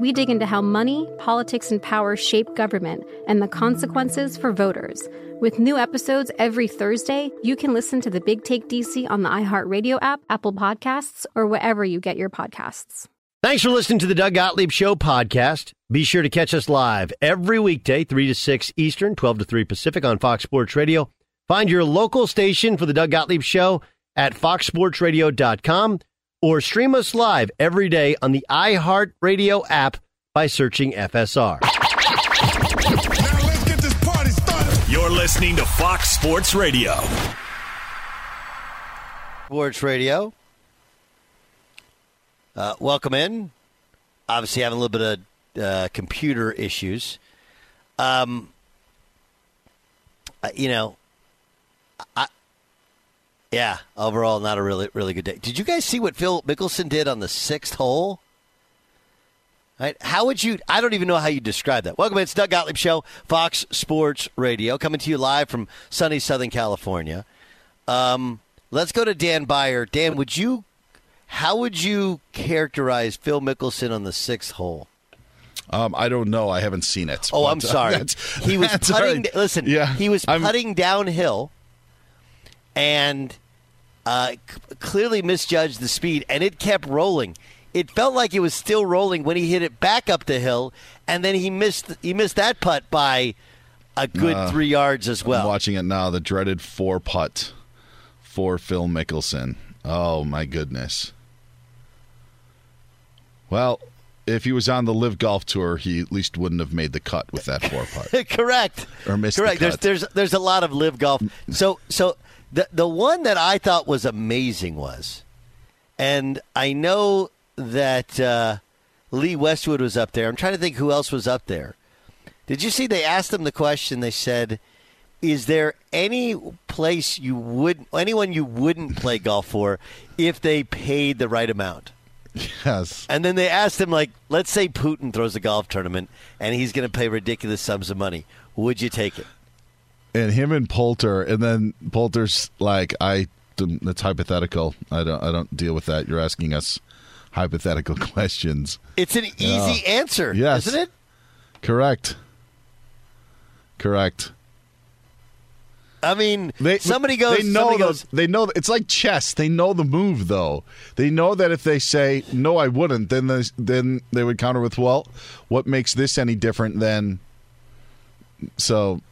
we dig into how money, politics, and power shape government and the consequences for voters. With new episodes every Thursday, you can listen to the Big Take DC on the iHeartRadio app, Apple Podcasts, or wherever you get your podcasts. Thanks for listening to the Doug Gottlieb Show podcast. Be sure to catch us live every weekday, 3 to 6 Eastern, 12 to 3 Pacific on Fox Sports Radio. Find your local station for the Doug Gottlieb Show at foxsportsradio.com or stream us live every day on the iHeartRadio app by searching FSR. You're listening to Fox Sports Radio. Sports Radio. Uh, welcome in. Obviously, having a little bit of uh, computer issues. Um, you know, I, yeah, overall, not a really really good day. Did you guys see what Phil Mickelson did on the sixth hole? Right? How would you? I don't even know how you describe that. Welcome, it's Doug Gottlieb Show, Fox Sports Radio, coming to you live from sunny Southern California. Um, let's go to Dan Beyer. Dan, would you? How would you characterize Phil Mickelson on the sixth hole? Um, I don't know. I haven't seen it. Oh, I'm sorry. he was putting. Right. Listen, yeah, he was putting I'm, downhill and uh, c- clearly misjudged the speed, and it kept rolling. It felt like it was still rolling when he hit it back up the hill, and then he missed he missed that putt by a good uh, three yards as well. I'm watching it now, the dreaded four putt for Phil Mickelson. Oh my goodness. Well, if he was on the LIV Golf Tour, he at least wouldn't have made the cut with that four putt. Correct. Or missed Correct. The there's there's there's a lot of LIV Golf. So so the the one that I thought was amazing was, and I know that uh, Lee Westwood was up there. I'm trying to think who else was up there. Did you see? They asked him the question. They said, "Is there any place you would anyone you wouldn't play golf for if they paid the right amount?" Yes. And then they asked him, like, let's say Putin throws a golf tournament and he's going to pay ridiculous sums of money. Would you take it? And him and Poulter, and then Poulter's like, I, it's hypothetical. I don't, I don't deal with that. You're asking us hypothetical questions. It's an easy uh, answer, yes. isn't it? Correct. Correct. I mean, They, somebody goes. They know those. goes. They know it's like chess. They know the move though. They know that if they say no, I wouldn't, then they, then they would counter with, well, what makes this any different than? So,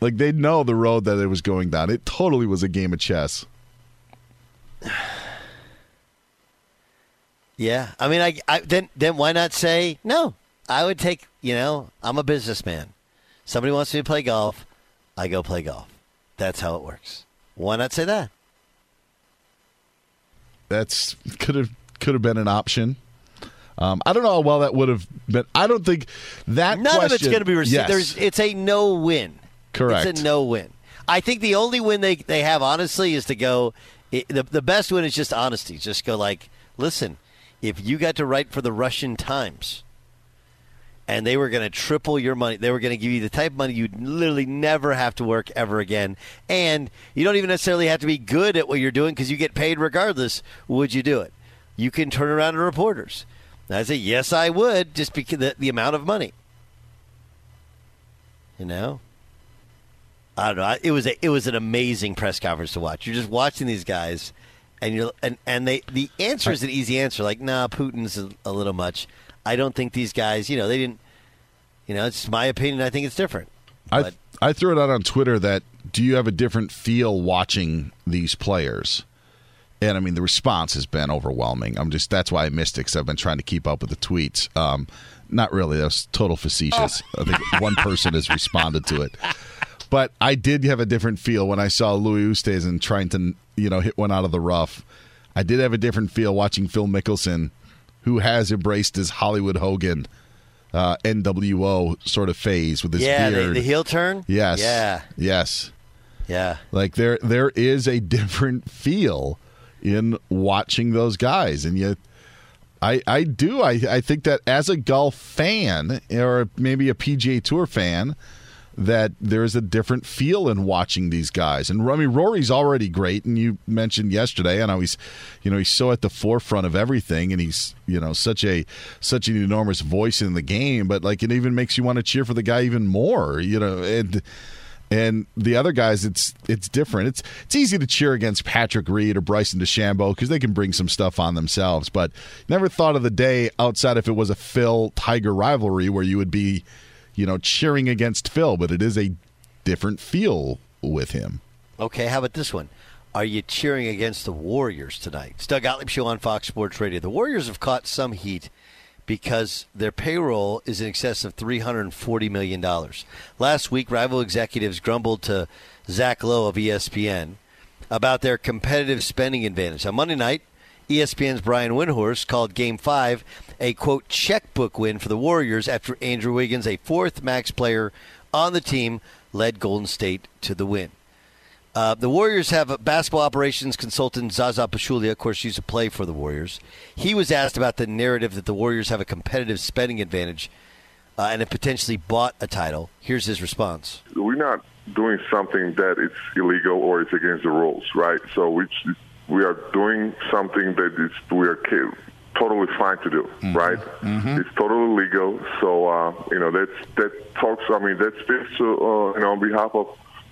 like they know the road that it was going down. It totally was a game of chess. Yeah, I mean, I, I then then why not say no? I would take. You know, I'm a businessman. Somebody wants me to play golf, I go play golf. That's how it works. Why not say that? That's could have could have been an option. Um, I don't know how well that would have been. I don't think that None of it's going to be received. Yes. There's, it's a no win. Correct. It's a no win. I think the only win they they have, honestly, is to go. It, the the best win is just honesty. Just go like, listen, if you got to write for the Russian Times, and they were going to triple your money, they were going to give you the type of money you'd literally never have to work ever again, and you don't even necessarily have to be good at what you're doing because you get paid regardless. Would you do it? You can turn around to reporters. And I say, yes, I would, just because the, the amount of money. You know, I don't know. It was a, it was an amazing press conference to watch. You're just watching these guys, and you're and and they the answer is an easy answer. Like, nah, Putin's a, a little much. I don't think these guys. You know, they didn't. You know, it's my opinion. I think it's different. I But- I threw it out on Twitter that do you have a different feel watching these players? And I mean the response has been overwhelming. I'm just that's why I missed it because I've been trying to keep up with the tweets. Um, not really. That was total facetious. I think one person has responded to it, but I did have a different feel when I saw Louis Oosthuizen trying to you know hit one out of the rough. I did have a different feel watching Phil Mickelson, who has embraced his Hollywood Hogan uh, NWO sort of phase with his yeah, the, the heel turn. Yes. Yeah. Yes. Yeah. Like there there is a different feel in watching those guys and yet I I do I I think that as a golf fan or maybe a PGA Tour fan that there's a different feel in watching these guys. And mean Rory's already great and you mentioned yesterday and I was you know he's so at the forefront of everything and he's you know such a such an enormous voice in the game but like it even makes you want to cheer for the guy even more, you know, and and the other guys, it's it's different. It's it's easy to cheer against Patrick Reed or Bryson DeChambeau because they can bring some stuff on themselves. But never thought of the day outside if it was a Phil Tiger rivalry where you would be, you know, cheering against Phil. But it is a different feel with him. Okay, how about this one? Are you cheering against the Warriors tonight? It's Doug Gottlieb Show on Fox Sports Radio. The Warriors have caught some heat because their payroll is in excess of $340 million. Last week, rival executives grumbled to Zach Lowe of ESPN about their competitive spending advantage. On Monday night, ESPN's Brian Windhorst called Game 5 a, quote, checkbook win for the Warriors after Andrew Wiggins, a fourth max player on the team, led Golden State to the win. Uh, the Warriors have a basketball operations consultant Zaza Pachulia. Of course, used to play for the Warriors. He was asked about the narrative that the Warriors have a competitive spending advantage uh, and have potentially bought a title. Here's his response. we're not doing something that is illegal or is against the rules, right? So we we are doing something that is we are totally fine to do, right? It's totally legal. So uh, you know that's that talks. I mean that speaks to uh, you know on behalf of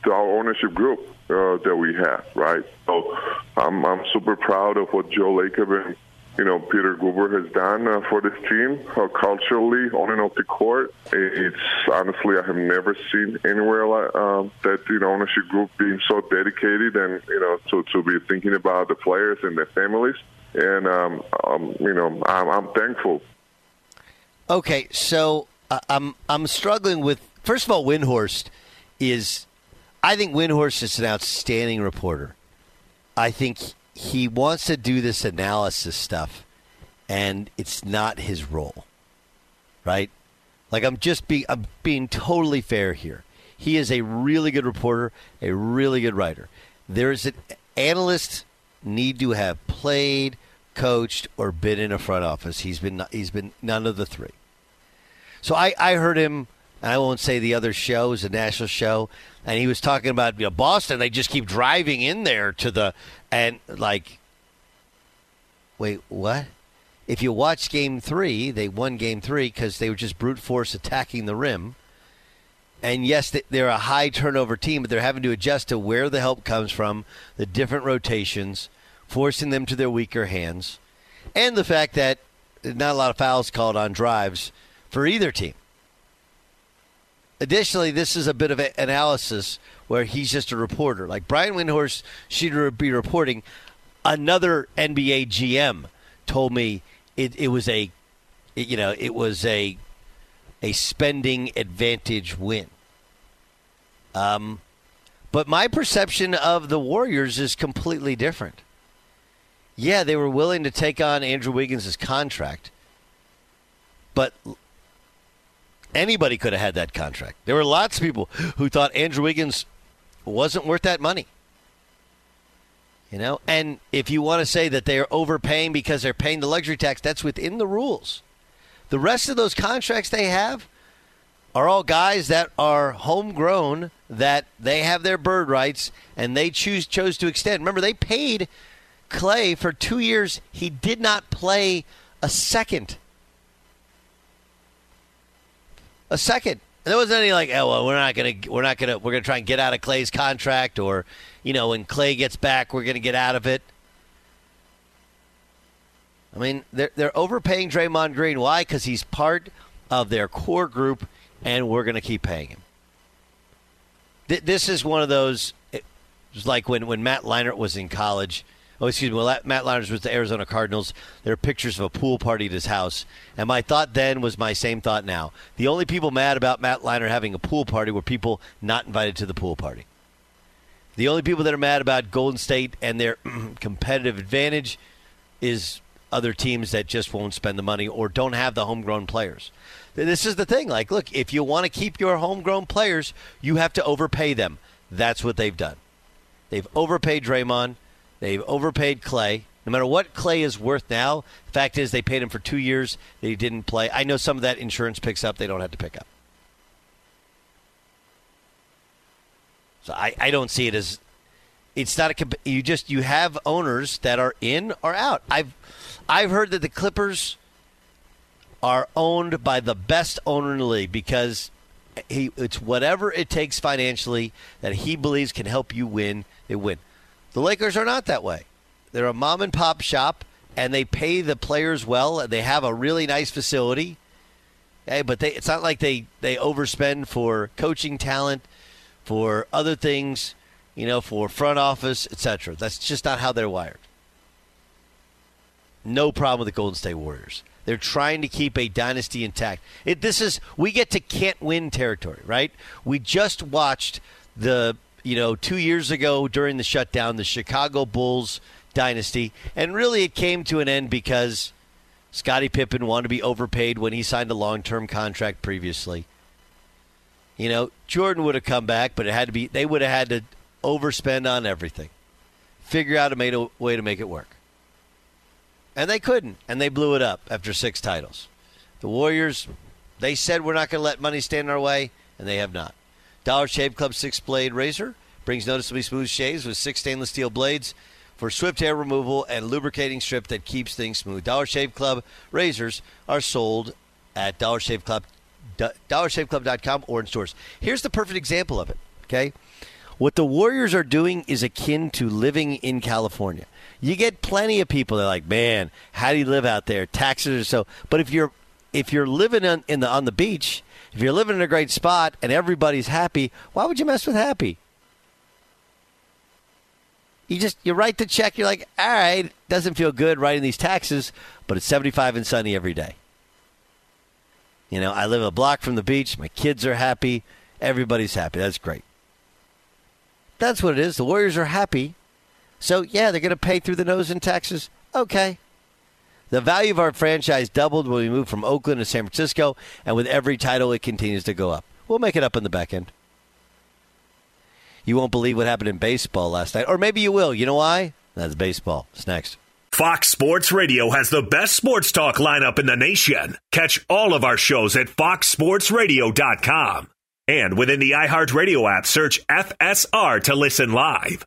our ownership group uh, that we have, right? So I'm I'm super proud of what Joe Lacob and you know, Peter Guber has done uh, for this team uh, culturally on and off the court. It- It's honestly, I have never seen anywhere like um, that, you know, ownership group being so dedicated and, you know, to, to be thinking about the players and their families. And, um, um, you know, I'm, I'm thankful Okay, so uh, I'm I'm struggling with. First of all, Windhorst is. I think Windhorst is an outstanding reporter. I think he wants to do this analysis stuff, and it's not his role. Right? Like I'm just being I'm being totally fair here. He is a really good reporter, a really good writer. There's an analyst need to have played, coached, or been in a front office. He's been he's been none of the three. So I, I heard him. I won't say the other show is a national show, and he was talking about you know, Boston. They just keep driving in there to the and like, wait, what? If you watch Game Three, they won Game Three because they were just brute force attacking the rim, and yes, they're a high turnover team, but they're having to adjust to where the help comes from, the different rotations, forcing them to their weaker hands, and the fact that not a lot of fouls called on drives for either team. Additionally, this is a bit of an analysis where he's just a reporter. Like Brian Windhorst should be reporting. Another NBA GM told me it, it was a, it, you know, it was a, a spending advantage win. Um, but my perception of the Warriors is completely different. Yeah, they were willing to take on Andrew Wiggins' contract, but anybody could have had that contract. There were lots of people who thought Andrew Wiggins wasn't worth that money. You know, and if you want to say that they are overpaying because they're paying the luxury tax, that's within the rules. The rest of those contracts they have are all guys that are homegrown, that they have their bird rights, and they choose chose to extend. Remember, they paid Clay for two years. He did not play a second a second. And there wasn't any like, oh well, we're not gonna, we're not gonna, we're gonna try and get out of Clay's contract, or you know, when Clay gets back, we're gonna get out of it. I mean, they're they're overpaying Draymond Green. Why? Because he's part of their core group, and we're gonna keep paying him. Th- this is one of those. It was like when when Matt Leinart was in college oh, excuse me, well, Matt Leinart was the Arizona Cardinals. There are pictures of a pool party at his house. And my thought then was my same thought now. The only people mad about Matt Leinart having a pool party were people not invited to the pool party. The only people that are mad about Golden State and their competitive advantage is other teams that just won't spend the money or don't have the homegrown players. This is the thing. Like, look, if you want to keep your homegrown players, you have to overpay them. That's what they've done. They've overpaid Draymond. They've overpaid Clay. No matter what Clay is worth now, the fact is they paid him for two years that he didn't play. I know some of that insurance picks up. They don't have to pick up. So I, I don't see it as it's not a you just you have owners that are in or out. I've I've heard that the Clippers are owned by the best owner in the league because he it's whatever it takes financially that he believes can help you win. They win. The Lakers are not that way. They're a mom and pop shop, and they pay the players well, and they have a really nice facility. Okay, but they, it's not like they, they overspend for coaching talent, for other things, you know, for front office, etc. That's just not how they're wired. No problem with the Golden State Warriors. They're trying to keep a dynasty intact. It, this is we get to can't win territory, right? We just watched the you know, two years ago during the shutdown, the Chicago Bulls dynasty. And really, it came to an end because Scottie Pippen wanted to be overpaid when he signed a long term contract previously. You know, Jordan would have come back, but it had to be, they would have had to overspend on everything. Figure out a, a way to make it work. And they couldn't, and they blew it up after six titles. The Warriors, they said we're not going to let money stand in our way, and they have not. Dollar Shave Club six blade razor brings noticeably smooth shaves with six stainless steel blades for swift hair removal and lubricating strip that keeps things smooth. Dollar Shave Club razors are sold at Dollar Shave Club, dollarshaveclub.com or in stores. Here's the perfect example of it. Okay, what the Warriors are doing is akin to living in California. You get plenty of people that are like, man, how do you live out there? Taxes are so. But if you're if you're living on, in the on the beach if you're living in a great spot and everybody's happy, why would you mess with happy? You just you write the check. You're like, all right, doesn't feel good writing these taxes, but it's 75 and sunny every day. You know, I live a block from the beach. My kids are happy. Everybody's happy. That's great. That's what it is. The Warriors are happy. So, yeah, they're going to pay through the nose in taxes. Okay. The value of our franchise doubled when we moved from Oakland to San Francisco, and with every title, it continues to go up. We'll make it up in the back end. You won't believe what happened in baseball last night, or maybe you will. You know why? That's baseball. It's next. Fox Sports Radio has the best sports talk lineup in the nation. Catch all of our shows at foxsportsradio.com. And within the iHeartRadio app, search FSR to listen live.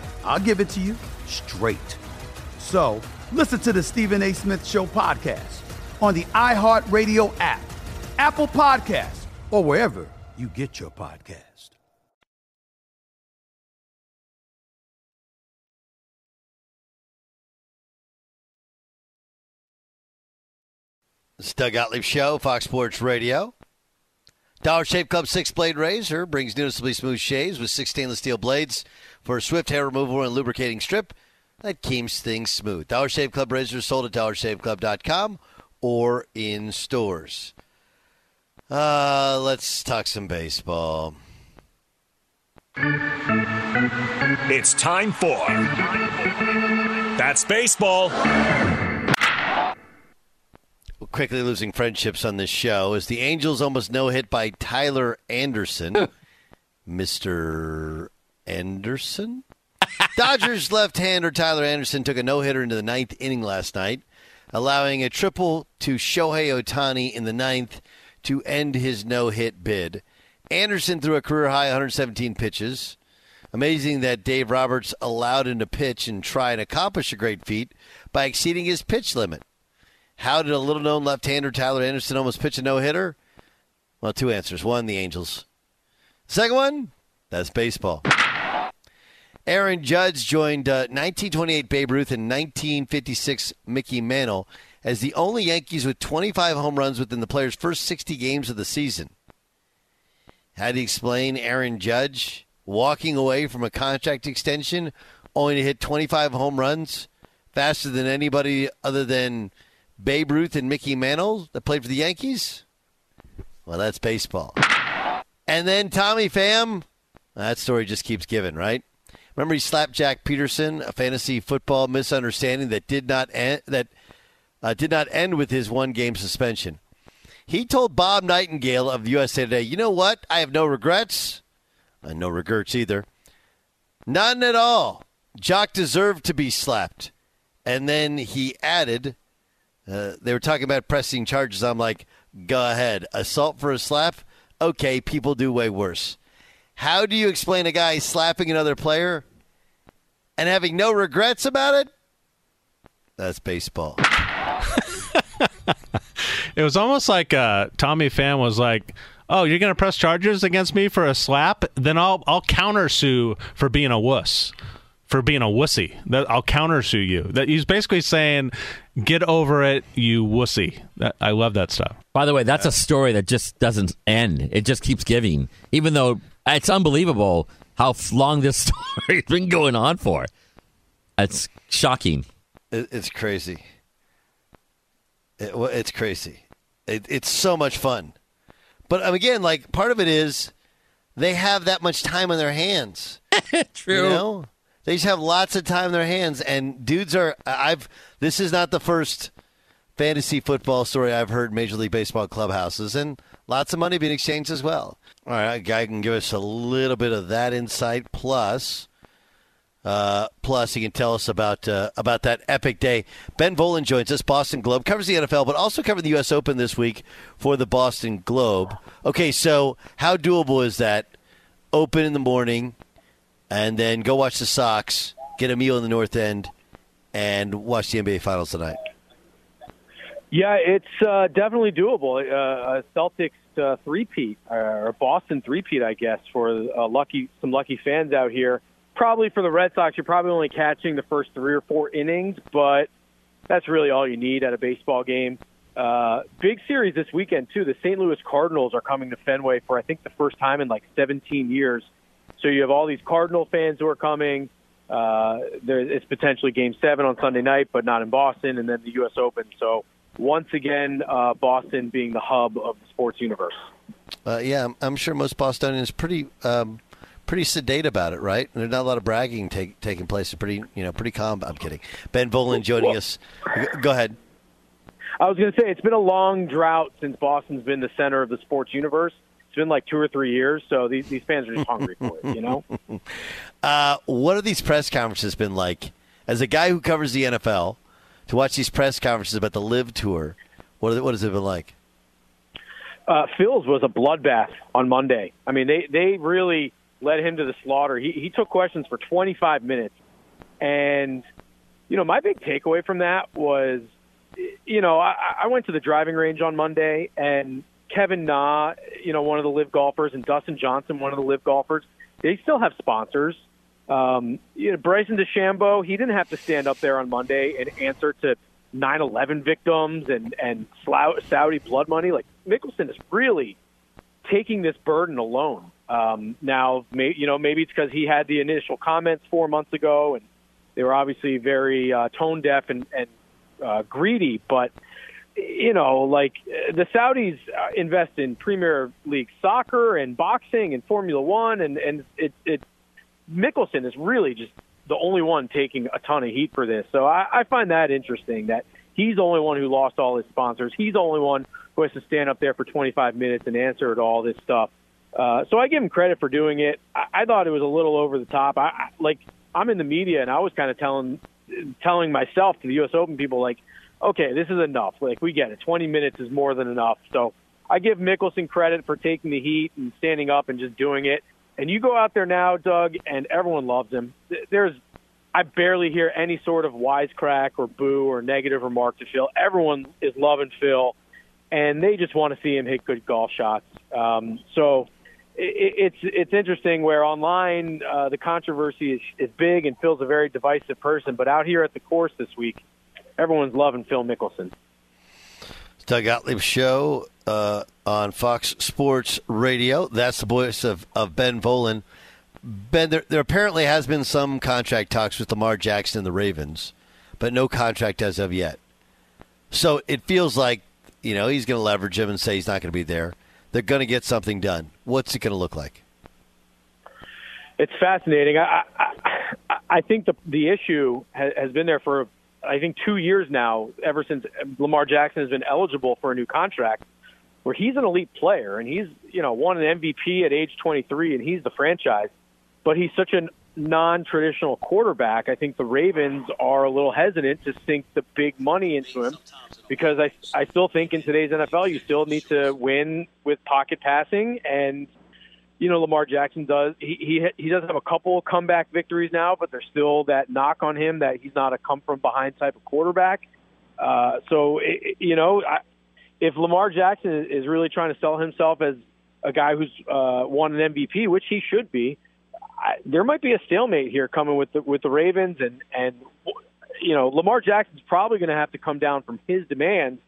I'll give it to you straight. So listen to the Stephen A. Smith Show podcast on the iHeartRadio app, Apple Podcasts, or wherever you get your podcast. It's Doug Gottlieb Show, Fox Sports Radio. Dollar Shave Club six blade razor brings noticeably smooth shaves with six stainless steel blades for a swift hair removal and lubricating strip that keeps things smooth. Dollar Shave Club razors sold at dollarshaveclub.com or in stores. Uh, let's talk some baseball. It's time for That's Baseball. Quickly losing friendships on this show is the Angels almost no hit by Tyler Anderson. Mr. Anderson? Dodgers left hander Tyler Anderson took a no hitter into the ninth inning last night, allowing a triple to Shohei Ohtani in the ninth to end his no hit bid. Anderson threw a career high 117 pitches, Amazing that Dave Roberts allowed him to pitch and try and accomplish a great feat by exceeding his pitch limit. How did a little known left hander Tyler Anderson almost pitch a no hitter? Well, two answers. One, the Angels. Second one, that's baseball. Aaron Judge joined uh, 1928 Babe Ruth and 1956 Mickey Mantle as the only Yankees with 25 home runs within the player's first 60 games of the season. How do you explain Aaron Judge walking away from a contract extension only to hit 25 home runs faster than anybody other than Babe Ruth and Mickey Mantle that played for the Yankees? Well, that's baseball. And then Tommy Pham, that story just keeps giving, right? Remember he slapped Joc Pederson, a fantasy football misunderstanding that did not end, that uh, did not end with his one game suspension. He told Bob Nightingale of USA Today, "You know what? I have no regrets, and no regrets either. None at all. Joc deserved to be slapped." And then he added, uh, "They were talking about pressing charges. I'm like, go ahead, assault for a slap. Okay, people do way worse." How do you explain a guy slapping another player and having no regrets about it? That's baseball. it was almost like uh, Tommy Pham was like, "Oh, you're going to press charges against me for a slap? Then I'll I'll countersue for being a wuss." For being a wussy, that I'll countersue you. That he's basically saying, "Get over it, you wussy." That, I love that stuff. By the way, that's a story that just doesn't end. It just keeps giving, even though it's unbelievable how long this story's been going on for. It's shocking. It's crazy. It, it's crazy. It, it's so much fun. But um, again, like part of it is they have that much time on their hands. True. You know? They just have lots of time in their hands, and dudes are. I've. This is not the first fantasy football story I've heard Major League Baseball clubhouses, and lots of money being exchanged as well. All right, guy can give us a little bit of that insight. Plus, uh, plus he can tell us about uh, about that epic day. Ben Volin joins us. Boston Globe covers the NFL, but also covered the U.S. Open this week for the Boston Globe. Okay, so how doable is that? Open in the morning, and then go watch the Sox, get a meal in the North End, and watch the NBA Finals tonight. Yeah, it's uh, definitely doable. Uh, a Celtics uh, three-peat or a Boston three-peat, I guess, for uh, lucky some lucky fans out here. Probably for the Red Sox, you're probably only catching the first three or four innings, but that's really all you need at a baseball game. Uh, big series this weekend too. The St. Louis Cardinals are coming to Fenway for I think the first time in like 17 years. So you have all these Cardinal fans who are coming. Uh, there, it's potentially Game Seven on Sunday night, but not in Boston, and then the U.S. Open. So once again, uh, Boston being the hub of the sports universe. Uh, yeah, I'm, I'm sure most Bostonians pretty um, pretty sedate about it, right? There's not a lot of bragging take, taking place. It's pretty you know pretty calm. I'm kidding. Ben Volin joining us. Go ahead. I was going to say it's been a long drought since Boston's been the center of the sports universe. It's been like two or three years, so these these fans are just hungry for it, you know. Uh, what have these press conferences been like? As a guy who covers the NFL, to watch these press conferences about the LIV Tour, what, what has it been like? Uh, Phil's was a bloodbath on Monday. I mean, they they really led him to the slaughter. He he took questions for 25 minutes, and you know my big takeaway from that was, you know, I, I went to the driving range on Monday, and Kevin Na, you know, one of the LIV golfers, and Dustin Johnson, one of the LIV golfers, they still have sponsors. Um, you know, Bryson DeChambeau, he didn't have to stand up there on Monday and answer to 9/11 victims and and Saudi blood money. Like Mickelson is really taking this burden alone. Um, now, may, you know, maybe it's because he had the initial comments four months ago, and they were obviously very uh, tone deaf and, and uh, greedy. But you know, like the Saudis uh, invest in Premier League soccer and boxing and Formula One, and and it it Mickelson is really just the only one taking a ton of heat for this. So I, I find that interesting that he's the only one who lost all his sponsors. He's the only one who has to stand up there for 25 minutes and answer to all this stuff. Uh, so I give him credit for doing it. I, I thought it was a little over the top. I, I like I'm in the media and I was kind of telling telling myself to the U.S. Open people like, okay, this is enough. Like we get it. 20 minutes is more than enough. So I give Mickelson credit for taking the heat and standing up and just doing it And you go out there now, Doug, and everyone loves him. There's I barely hear any sort of wisecrack or boo or negative remark to Phil. Everyone is loving Phil, and they just want to see him hit good golf shots. Um, so it, it's it's interesting where online uh, the controversy is, is big, and Phil's a very divisive person. But out here at the course this week, everyone's loving Phil Mickelson. Doug Gottlieb show uh, on Fox Sports Radio. That's the voice of, of Ben Volin. Ben, there, there apparently has been some contract talks with Lamar Jackson and the Ravens, but no contract as of yet. So it feels like, you know, he's going to leverage him and say he's not going to be there. They're going to get something done. What's it going to look like? It's fascinating. I, I, I think the the issue has, has been there for I think two years now, ever since Lamar Jackson has been eligible for a new contract, where he's an elite player and he's you know won an MVP at age 23 and he's the franchise but he's such a non-traditional quarterback. I think the Ravens are a little hesitant to sink the big money into him because I I still think in today's NFL you still need to win with pocket passing and you know Lamar Jackson does he he he does have a couple of comeback victories now, but there's still that knock on him that he's not a come from behind type of quarterback. Uh, so it, you know, I, if Lamar Jackson is really trying to sell himself as a guy who's uh, won an MVP, which he should be, I, there might be a stalemate here coming with the with the Ravens and and you know Lamar Jackson's probably going to have to come down from his demands.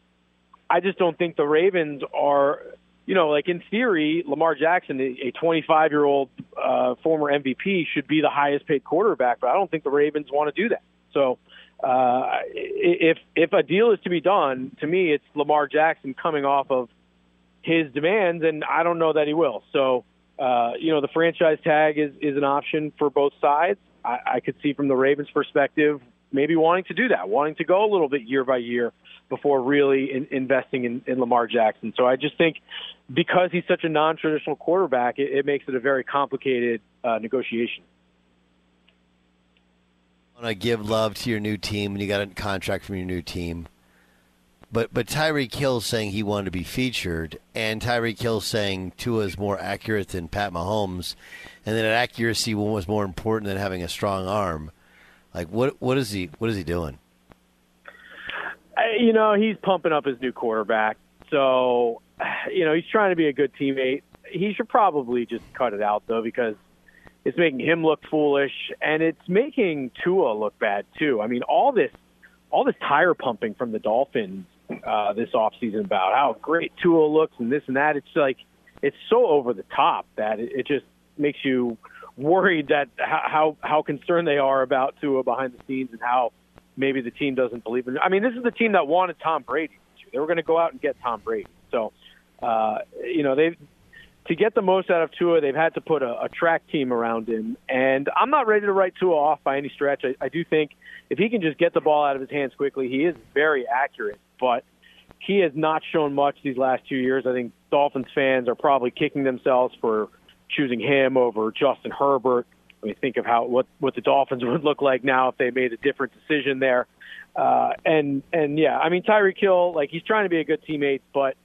I just don't think the Ravens are you know like in theory Lamar Jackson a 25 year old uh, former MVP should be the highest paid quarterback, but I don't think the Ravens want to do that. So. Uh, if if a deal is to be done, to me, it's Lamar Jackson coming off of his demands, and I don't know that he will. So uh, you know, the franchise tag is, is an option for both sides. I, I could see from the Ravens' perspective maybe wanting to do that, wanting to go a little bit year by year before really in, investing in, in Lamar Jackson. So I just think because he's such a non-traditional quarterback, it, it makes it a very complicated uh, negotiation. Want to give love to your new team, and you got a contract from your new team. But but Tyreek Hill saying he wanted to be featured, and Tyreek Hill saying Tua is more accurate than Pat Mahomes, and that accuracy was more important than having a strong arm. Like what what is he what is he doing? You know he's pumping up his new quarterback, so you know he's trying to be a good teammate. He should probably just cut it out though because it's making him look foolish and it's making Tua look bad too. I mean all this all this tire pumping from the Dolphins uh, this offseason about how great Tua looks and this and that. It's like it's so over the top that it, it just makes you worried that how how concerned they are about Tua behind the scenes and how maybe the team doesn't believe in. I mean, this is the team that wanted Tom Brady. They were going to go out and get Tom Brady. So, uh, you know, they to get the most out of Tua, they've had to put a, a track team around him. And I'm not ready to write Tua off by any stretch. I, I do think if he can just get the ball out of his hands quickly, he is very accurate but he has not shown much these last two years. I think Dolphins fans are probably kicking themselves for choosing him over Justin Herbert. I mean, think of how what what the Dolphins would look like now if they made a different decision there. Uh, and and yeah, I mean Tyreek Hill, like he's trying to be a good teammate, but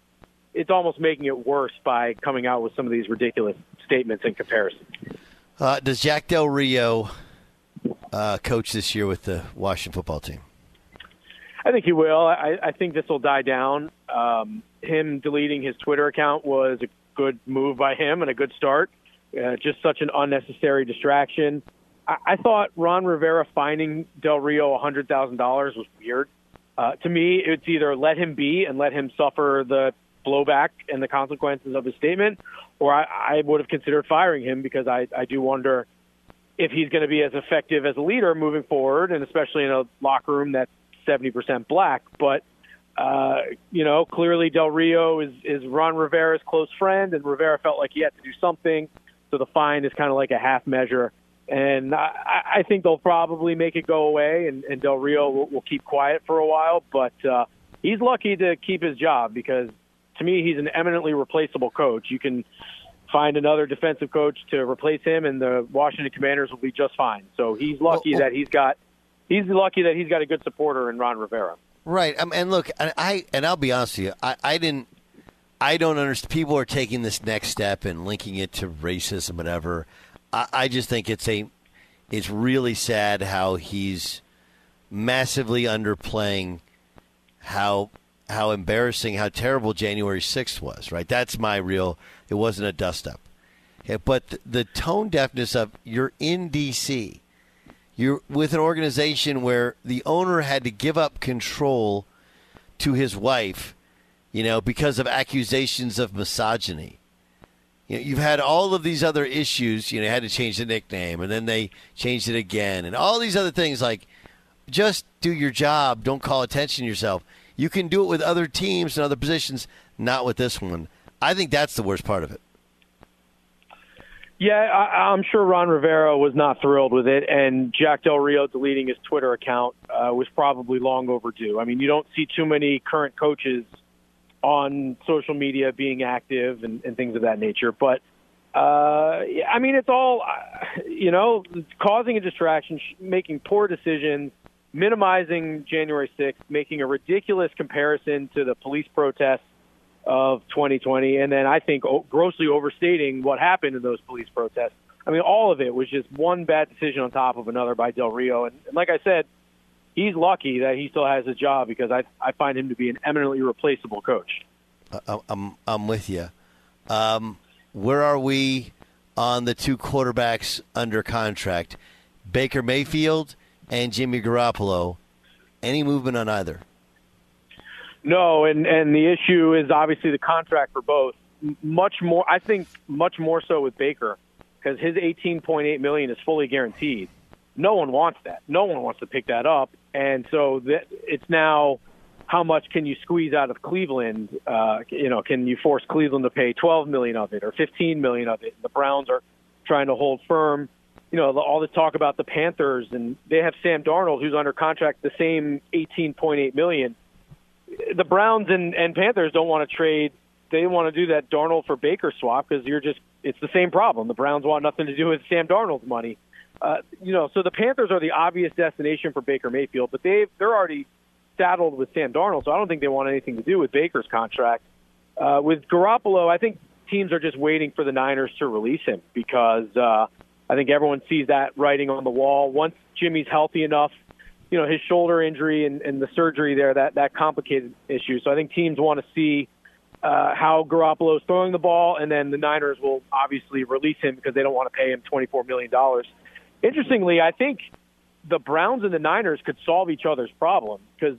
it's almost making it worse by coming out with some of these ridiculous statements in comparison. Uh, does Jack Del Rio uh, coach this year with the Washington football team? I think he will. I, I think this will die down. Um, him deleting his Twitter account was a good move by him and a good start. Uh, just such an unnecessary distraction. I, I thought Ron Rivera finding Del Rio $100,000 was weird. Uh, to me, it's either let him be and let him suffer the blowback and the consequences of his statement, or I, I would have considered firing him because I, I do wonder if he's going to be as effective as a leader moving forward, and especially in a locker room that's 70% black. But, uh, you know, clearly Del Rio is, is Ron Rivera's close friend, and Rivera felt like he had to do something. So the fine is kind of like a half measure. And I, I think they'll probably make it go away, and, and Del Rio will, will keep quiet for a while. But uh, he's lucky to keep his job because, to me, he's an eminently replaceable coach. You can find another defensive coach to replace him, and the Washington Commanders will be just fine. So he's lucky that he's got he's lucky that he's got a good supporter in Ron Rivera. Right, um, and look, I, I and I'll be honest with you, I, I didn't I don't understand. People are taking this next step and linking it to racism, whatever. I, I just think it's a, it's really sad how he's massively underplaying how how embarrassing, how terrible January sixth was. Right, that's my real. It wasn't a dust up, yeah, but the, the tone deafness of you're in D.C. You're with an organization where the owner had to give up control to his wife, you know, because of accusations of misogyny. You know, you've had all of these other issues. You know, had to change the nickname, and then they changed it again, and all these other things. Like, just do your job. Don't call attention to yourself. You can do it with other teams and other positions, not with this one. I think that's the worst part of it. Yeah, I, I'm sure Ron Rivera was not thrilled with it, and Jack Del Rio deleting his Twitter account uh, was probably long overdue. I mean, you don't see too many current coaches on social media being active and, and things of that nature. But uh, I mean, it's all uh, you know, causing a distraction, making poor decisions, minimizing January 6th, making a ridiculous comparison to the police protests of 2020, and then I think grossly overstating what happened in those police protests. I mean, all of it was just one bad decision on top of another by Del Rio, and, and like I said, he's lucky that he still has a job because I I find him to be an eminently replaceable coach. Uh, I'm I'm with you. Um, where are we on the two quarterbacks under contract, Baker Mayfield and Jimmy Garoppolo? Any movement on either? No, and and the issue is obviously the contract for both. Much more, I think, much more so with Baker because his 18.8 million is fully guaranteed. No one wants that. No one wants to pick that up, and so that it's now how much can you squeeze out of Cleveland? Uh, you know, can you force Cleveland to pay 12 million of it or 15 million of it? The Browns are trying to hold firm. You know, all the talk about the Panthers and they have Sam Darnold who's under contract the same 18.8 million the Browns and, and Panthers don't want to trade. They want to do that Darnold for Baker swap because you're just it's the same problem. The Browns want nothing to do with Sam Darnold's money. Uh, you know, so the Panthers are the obvious destination for Baker Mayfield, but they they're already saddled with Sam Darnold, so I don't think they want anything to do with Baker's contract. Uh, with Garoppolo, I think teams are just waiting for the Niners to release him because uh, I think everyone sees that writing on the wall. Once Jimmy's healthy enough you know his shoulder injury and, and the surgery there that that complicated issue. So I think teams want to see uh, how is throwing the ball, and then the Niners will obviously release him because they don't want to pay him twenty four million dollars. Interestingly, I think the Browns and the Niners could solve each other's problem because.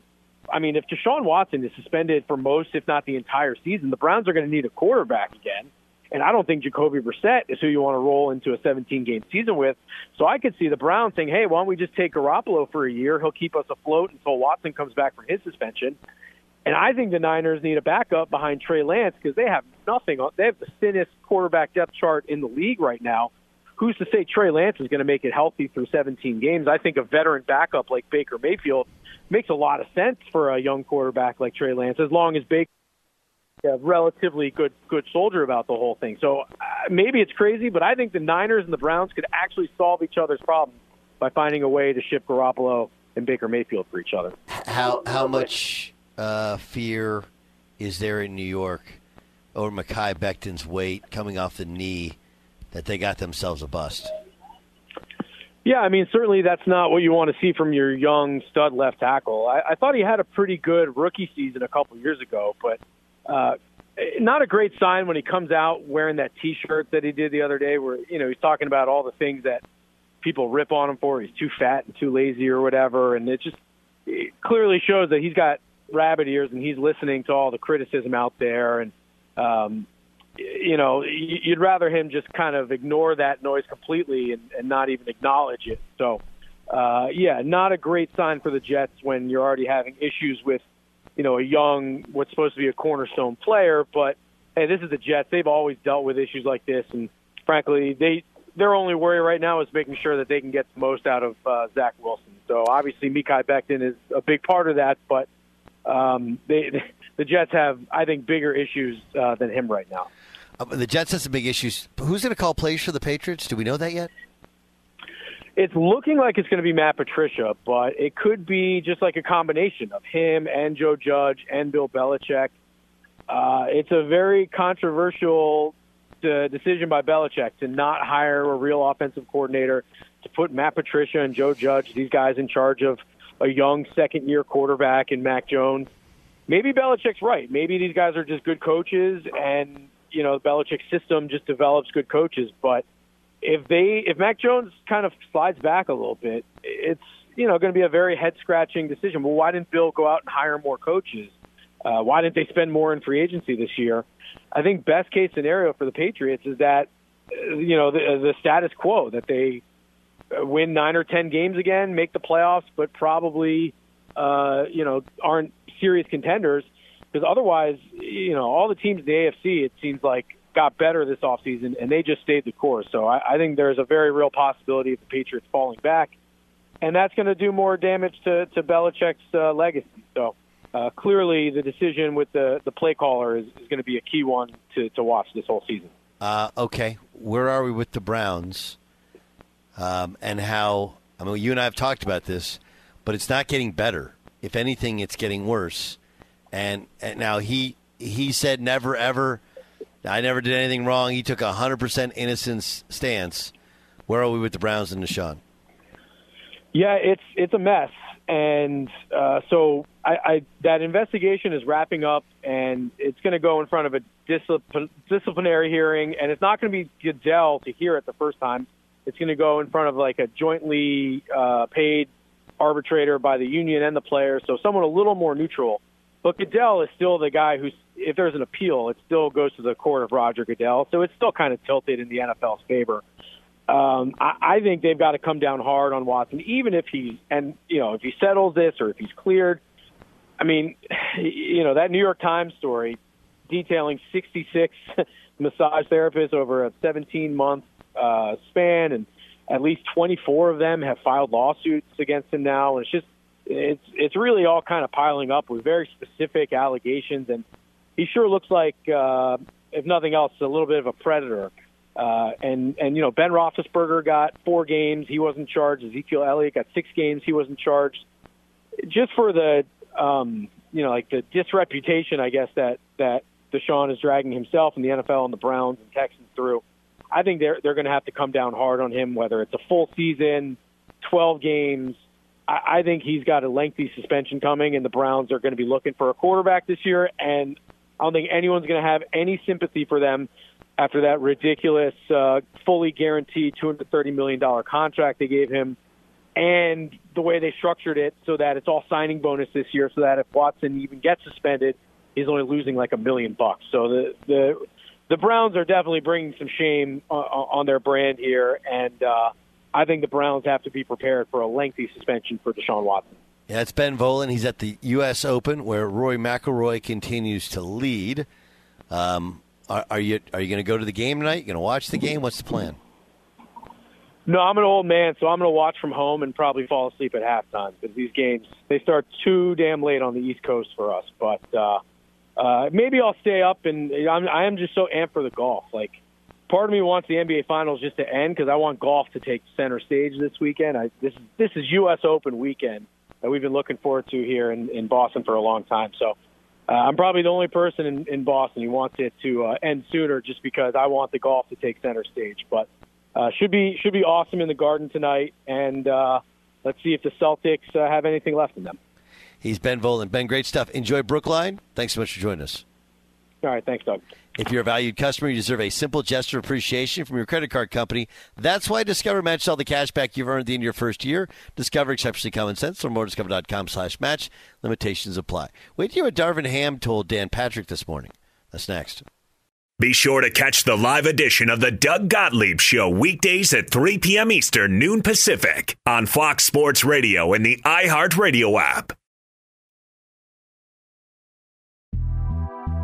I mean, if Deshaun Watson is suspended for most, if not the entire season, the Browns are going to need a quarterback again. And I don't think Jacoby Brissett is who you want to roll into a 17 game season with. So I could see the Browns saying, hey, why don't we just take Garoppolo for a year? He'll keep us afloat until Watson comes back from his suspension. And I think the Niners need a backup behind Trey Lance because they have nothing. They have the thinnest quarterback depth chart in the league right now. Who's to say Trey Lance is going to make it healthy through 17 games? I think a veteran backup like Baker Mayfield makes a lot of sense for a young quarterback like Trey Lance, as long as Baker a relatively good good soldier about the whole thing. So uh, maybe it's crazy, but I think the Niners and the Browns could actually solve each other's problems by finding a way to ship Garoppolo and Baker Mayfield for each other. How how much uh, fear is there in New York over Mekhi Becton's weight coming off the knee that they got themselves a bust? Yeah, I mean, certainly that's not what you want to see from your young stud left tackle. I, I thought he had a pretty good rookie season a couple years ago, but uh, not a great sign when he comes out wearing that T-shirt that he did the other day, where you know he's talking about all the things that people rip on him for. He's too fat and too lazy or whatever, and it just it clearly shows that he's got rabbit ears and he's listening to all the criticism out there. And um, you know, you'd rather him just kind of ignore that noise completely and, and not even acknowledge it. So, uh, yeah, not a great sign for the Jets when you're already having issues with you know, a young, what's supposed to be a cornerstone player. But hey, this is the Jets. They've always dealt with issues like this, and frankly, they their only worry right now is making sure that they can get the most out of uh, Zach Wilson. So obviously, Mekhi Becton is a big part of that, but um, they the Jets have, I think, bigger issues uh, than him right now. Uh, the Jets have some big issues. Who's going to call plays for the Patriots? Do we know that yet? It's looking like it's going to be Matt Patricia, but it could be just like a combination of him and Joe Judge and Bill Belichick. Uh, it's a very controversial uh, decision by Belichick to not hire a real offensive coordinator, to put Matt Patricia and Joe Judge, these guys, in charge of a young second year quarterback in Mac Jones. Maybe Belichick's right. Maybe these guys are just good coaches, and you know Belichick's system just develops good coaches. But if they if Mac Jones kind of slides back a little bit, it's you know going to be a very head scratching decision. Well, why didn't Bill go out and hire more coaches? Uh, why didn't they spend more in free agency this year? I think best case scenario for the Patriots is that uh, you know the, the status quo that they uh, win nine or ten games again, make the playoffs, but probably uh, you know aren't serious contenders because otherwise, you know, all the teams in the AFC it seems like got better this offseason and they just stayed the course. So I, I think there's a very real possibility of the Patriots falling back, and that's going to do more damage to to Belichick's uh, legacy. So. Uh, clearly, the decision with the, the play caller is, is going to be a key one to, to watch this whole season. Uh, okay, where are we with the Browns? Um, and how? I mean, you and I have talked about this, but it's not getting better. If anything, it's getting worse. And, and now he he said never ever. I never did anything wrong. He took a hundred percent innocence stance. Where are we with the Browns and Deshaun? Yeah, it's it's a mess, and uh, so I, I that investigation is wrapping up, and it's going to go in front of a discipl- disciplinary hearing, and it's not going to be Goodell to hear it the first time. It's going to go in front of like a jointly uh, paid arbitrator by the union and the players, so someone a little more neutral. But Goodell is still the guy who's, if there's an appeal, it still goes to the court of Roger Goodell. So it's still kind of tilted in the NFL's favor. Um, I, I think they've got to come down hard on Watson, even if he's, and, you know, if he settles this or if he's cleared. I mean, you know, that New York Times story detailing 66 massage therapists over a 17 month uh, span, and at least 24 of them have filed lawsuits against him now. And it's just, it's it's really all kind of piling up with very specific allegations, and he sure looks like, uh, if nothing else, a little bit of a predator. Uh, and and you know Ben Roethlisberger got four games, he wasn't charged. Ezekiel Elliott got six games, he wasn't charged. Just for the um, you know like the disreputation, I guess that that Deshaun is dragging himself and the NFL and the Browns and Texans through. I think they're they're going to have to come down hard on him, whether it's a full season, twelve games. I, I think he's got a lengthy suspension coming, and the Browns are going to be looking for a quarterback this year. And I don't think anyone's going to have any sympathy for them after that ridiculous, uh, fully guaranteed $230 million contract they gave him, and the way they structured it so that it's all signing bonus this year, so that if Watson even gets suspended, he's only losing like a million bucks. So the the the Browns are definitely bringing some shame on, on their brand here, and uh, I think the Browns have to be prepared for a lengthy suspension for Deshaun Watson. Yeah, it's Ben Volin. He's at the U.S. Open, where Rory McIlroy continues to lead. Um, are, are you are you going to go to the game tonight? You going to watch the game? What's the plan? No, I'm an old man, so I'm going to watch from home and probably fall asleep at halftime because these games they start too damn late on the East Coast for us. But uh, uh, maybe I'll stay up, and I'm, I am just so amped for the golf. Like, part of me wants the NBA Finals just to end because I want golf to take center stage this weekend. I, this this is U.S. Open weekend that we've been looking forward to here in, in Boston for a long time. So uh, I'm probably the only person in, in Boston who wants it to uh, end sooner, just because I want the golf to take center stage. But uh, should be should be awesome in the Garden tonight, and uh, let's see if the Celtics uh, have anything left in them. He's Ben Volin. Ben, great stuff. Enjoy Brookline. Thanks so much for joining us. All right, thanks, Doug. If you're a valued customer, you deserve a simple gesture of appreciation from your credit card company. That's why Discover matches all the cash back you've earned in your first year. Discover exceptionally common sense. Learn more at discover.com slash match. Limitations apply. Wait to hear what Darvin Ham told Dan Patrick this morning. That's next. Be sure to catch the live edition of the Doug Gottlieb Show weekdays at 3 p.m. Eastern, noon Pacific on Fox Sports Radio and the iHeartRadio app.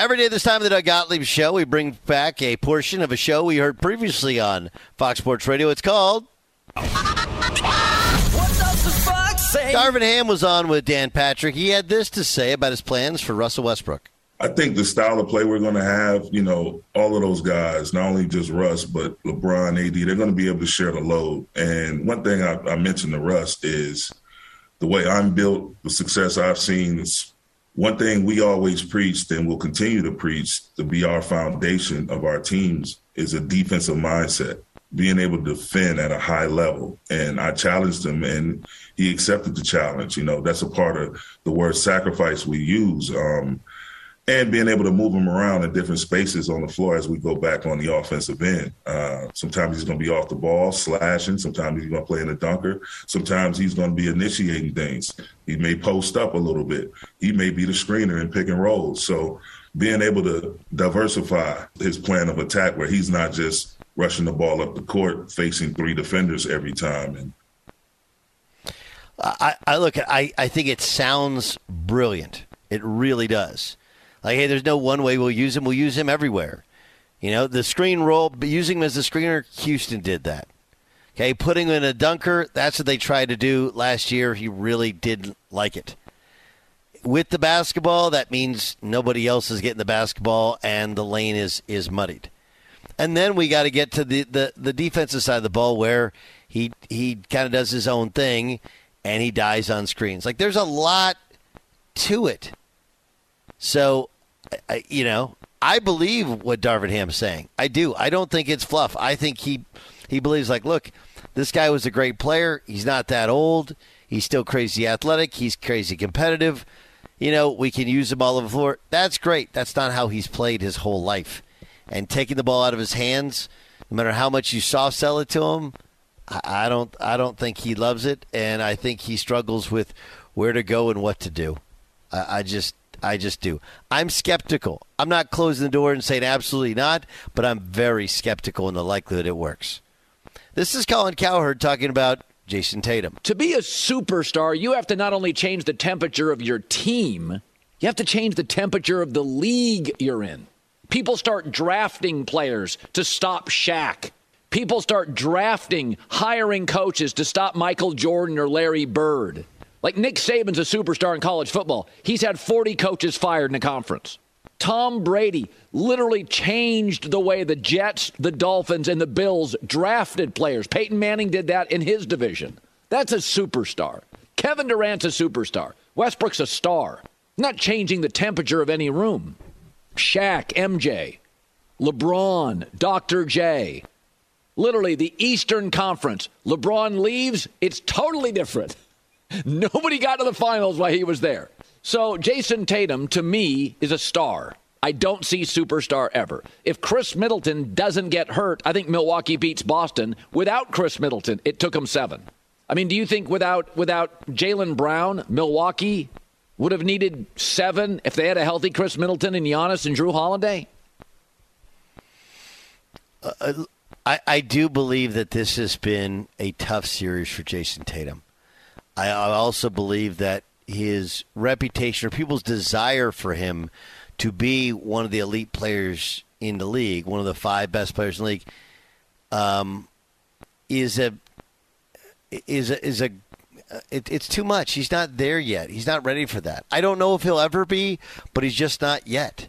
Every day this time of the Doug Gottlieb Show, we bring back a portion of a show we heard previously on Fox Sports Radio. It's called. Darvin Ham was on with Dan Patrick. He had this to say about his plans for Russell Westbrook. I think the style of play we're going to have, you know, all of those guys, not only just Russ, but LeBron, AD, they're going to be able to share the load. And one thing I, I mentioned to Russ is the way I'm built, the success I've seen is one thing we always preached and will continue to preach to be our foundation of our teams is a defensive mindset, being able to defend at a high level. And I challenged him and he accepted the challenge. You know, that's a part of the word sacrifice we use. Um, and being able to move him around in different spaces on the floor as we go back on the offensive end. Uh, sometimes he's going to be off the ball, slashing. Sometimes he's going to play in the dunker. Sometimes he's going to be initiating things. He may post up a little bit. He may be the screener and pick and roll. So being able to diversify his plan of attack where he's not just rushing the ball up the court, facing three defenders every time. And I, I look, I, I think it sounds brilliant. It really does. Like, hey, there's no one way we'll use him. We'll use him everywhere. You know, the screen roll, using him as a screener, Houston did that. Okay, putting him in a dunker, that's what they tried to do last year. He really didn't like it. With the basketball, that means nobody else is getting the basketball and the lane is, is muddied. And then we got to get to the, the, the defensive side of the ball where he he kind of does his own thing and he dies on screens. Like there's a lot to it. So, I, you know, I believe what Darvin Ham's saying. I do. I don't think it's fluff. I think he he believes like, look, this guy was a great player. He's not that old. He's still crazy athletic. He's crazy competitive. You know, we can use him all over the floor. That's great. That's not how he's played his whole life. And taking the ball out of his hands, no matter how much you soft sell it to him, I don't I don't think he loves it, and I think he struggles with where to go and what to do. I, I just I just do. I'm skeptical. I'm not closing the door and saying absolutely not, but I'm very skeptical in the likelihood it works. This is Colin Cowherd talking about Jayson Tatum. To be a superstar, you have to not only change the temperature of your team, you have to change the temperature of the league you're in. People start drafting players to stop Shaq people start drafting, hiring coaches to stop Michael Jordan or Larry Bird. Like Nick Saban's a superstar in college football. He's had 40 coaches fired in a conference. Tom Brady literally changed the way the Jets, the Dolphins, and the Bills drafted players. Peyton Manning did that in his division. That's a superstar. Kevin Durant's a superstar. Westbrook's a star. Not changing the temperature of any room. Shaq, MJ, LeBron, Dr. J, literally the Eastern Conference. LeBron leaves, it's totally different. Nobody got to the finals while he was there. So Jayson Tatum, to me, is a star. I don't see superstar ever. If Khris Middleton doesn't get hurt, I think Milwaukee beats Boston. Without Khris Middleton, it took them seven. I mean, do you think without without Jaylen Brown, Milwaukee would have needed seven if they had a healthy Khris Middleton and Giannis and Jrue Holiday? Uh, uh I, I do believe that this has been a tough series for Jayson Tatum. I, I also believe that his reputation or people's desire for him to be one of the elite players in the league, one of the five best players in the league, um, is a is a is a it, it's too much. He's not there yet. He's not ready for that. I don't know if he'll ever be, but he's just not yet.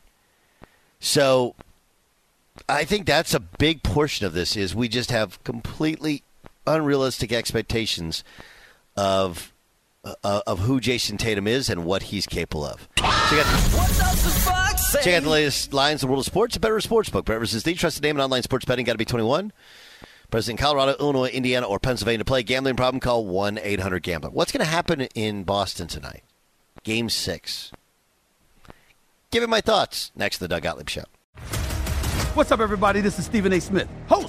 So I think that's a big portion of this is we just have completely unrealistic expectations of uh, of who Jayson Tatum is and what he's capable of. Check out, check out the latest lines in the world of sports. A better sports book. Better is the trusted name in online sports betting. Got to be 21. President Colorado, Illinois, Indiana, or Pennsylvania to play. Gambling problem? Call 1 800 Gambler. What's going to happen in Boston tonight? Game six. Give me my thoughts next to the Doug Gottlieb Show. What's up, everybody? This is Stephen A. Smith, host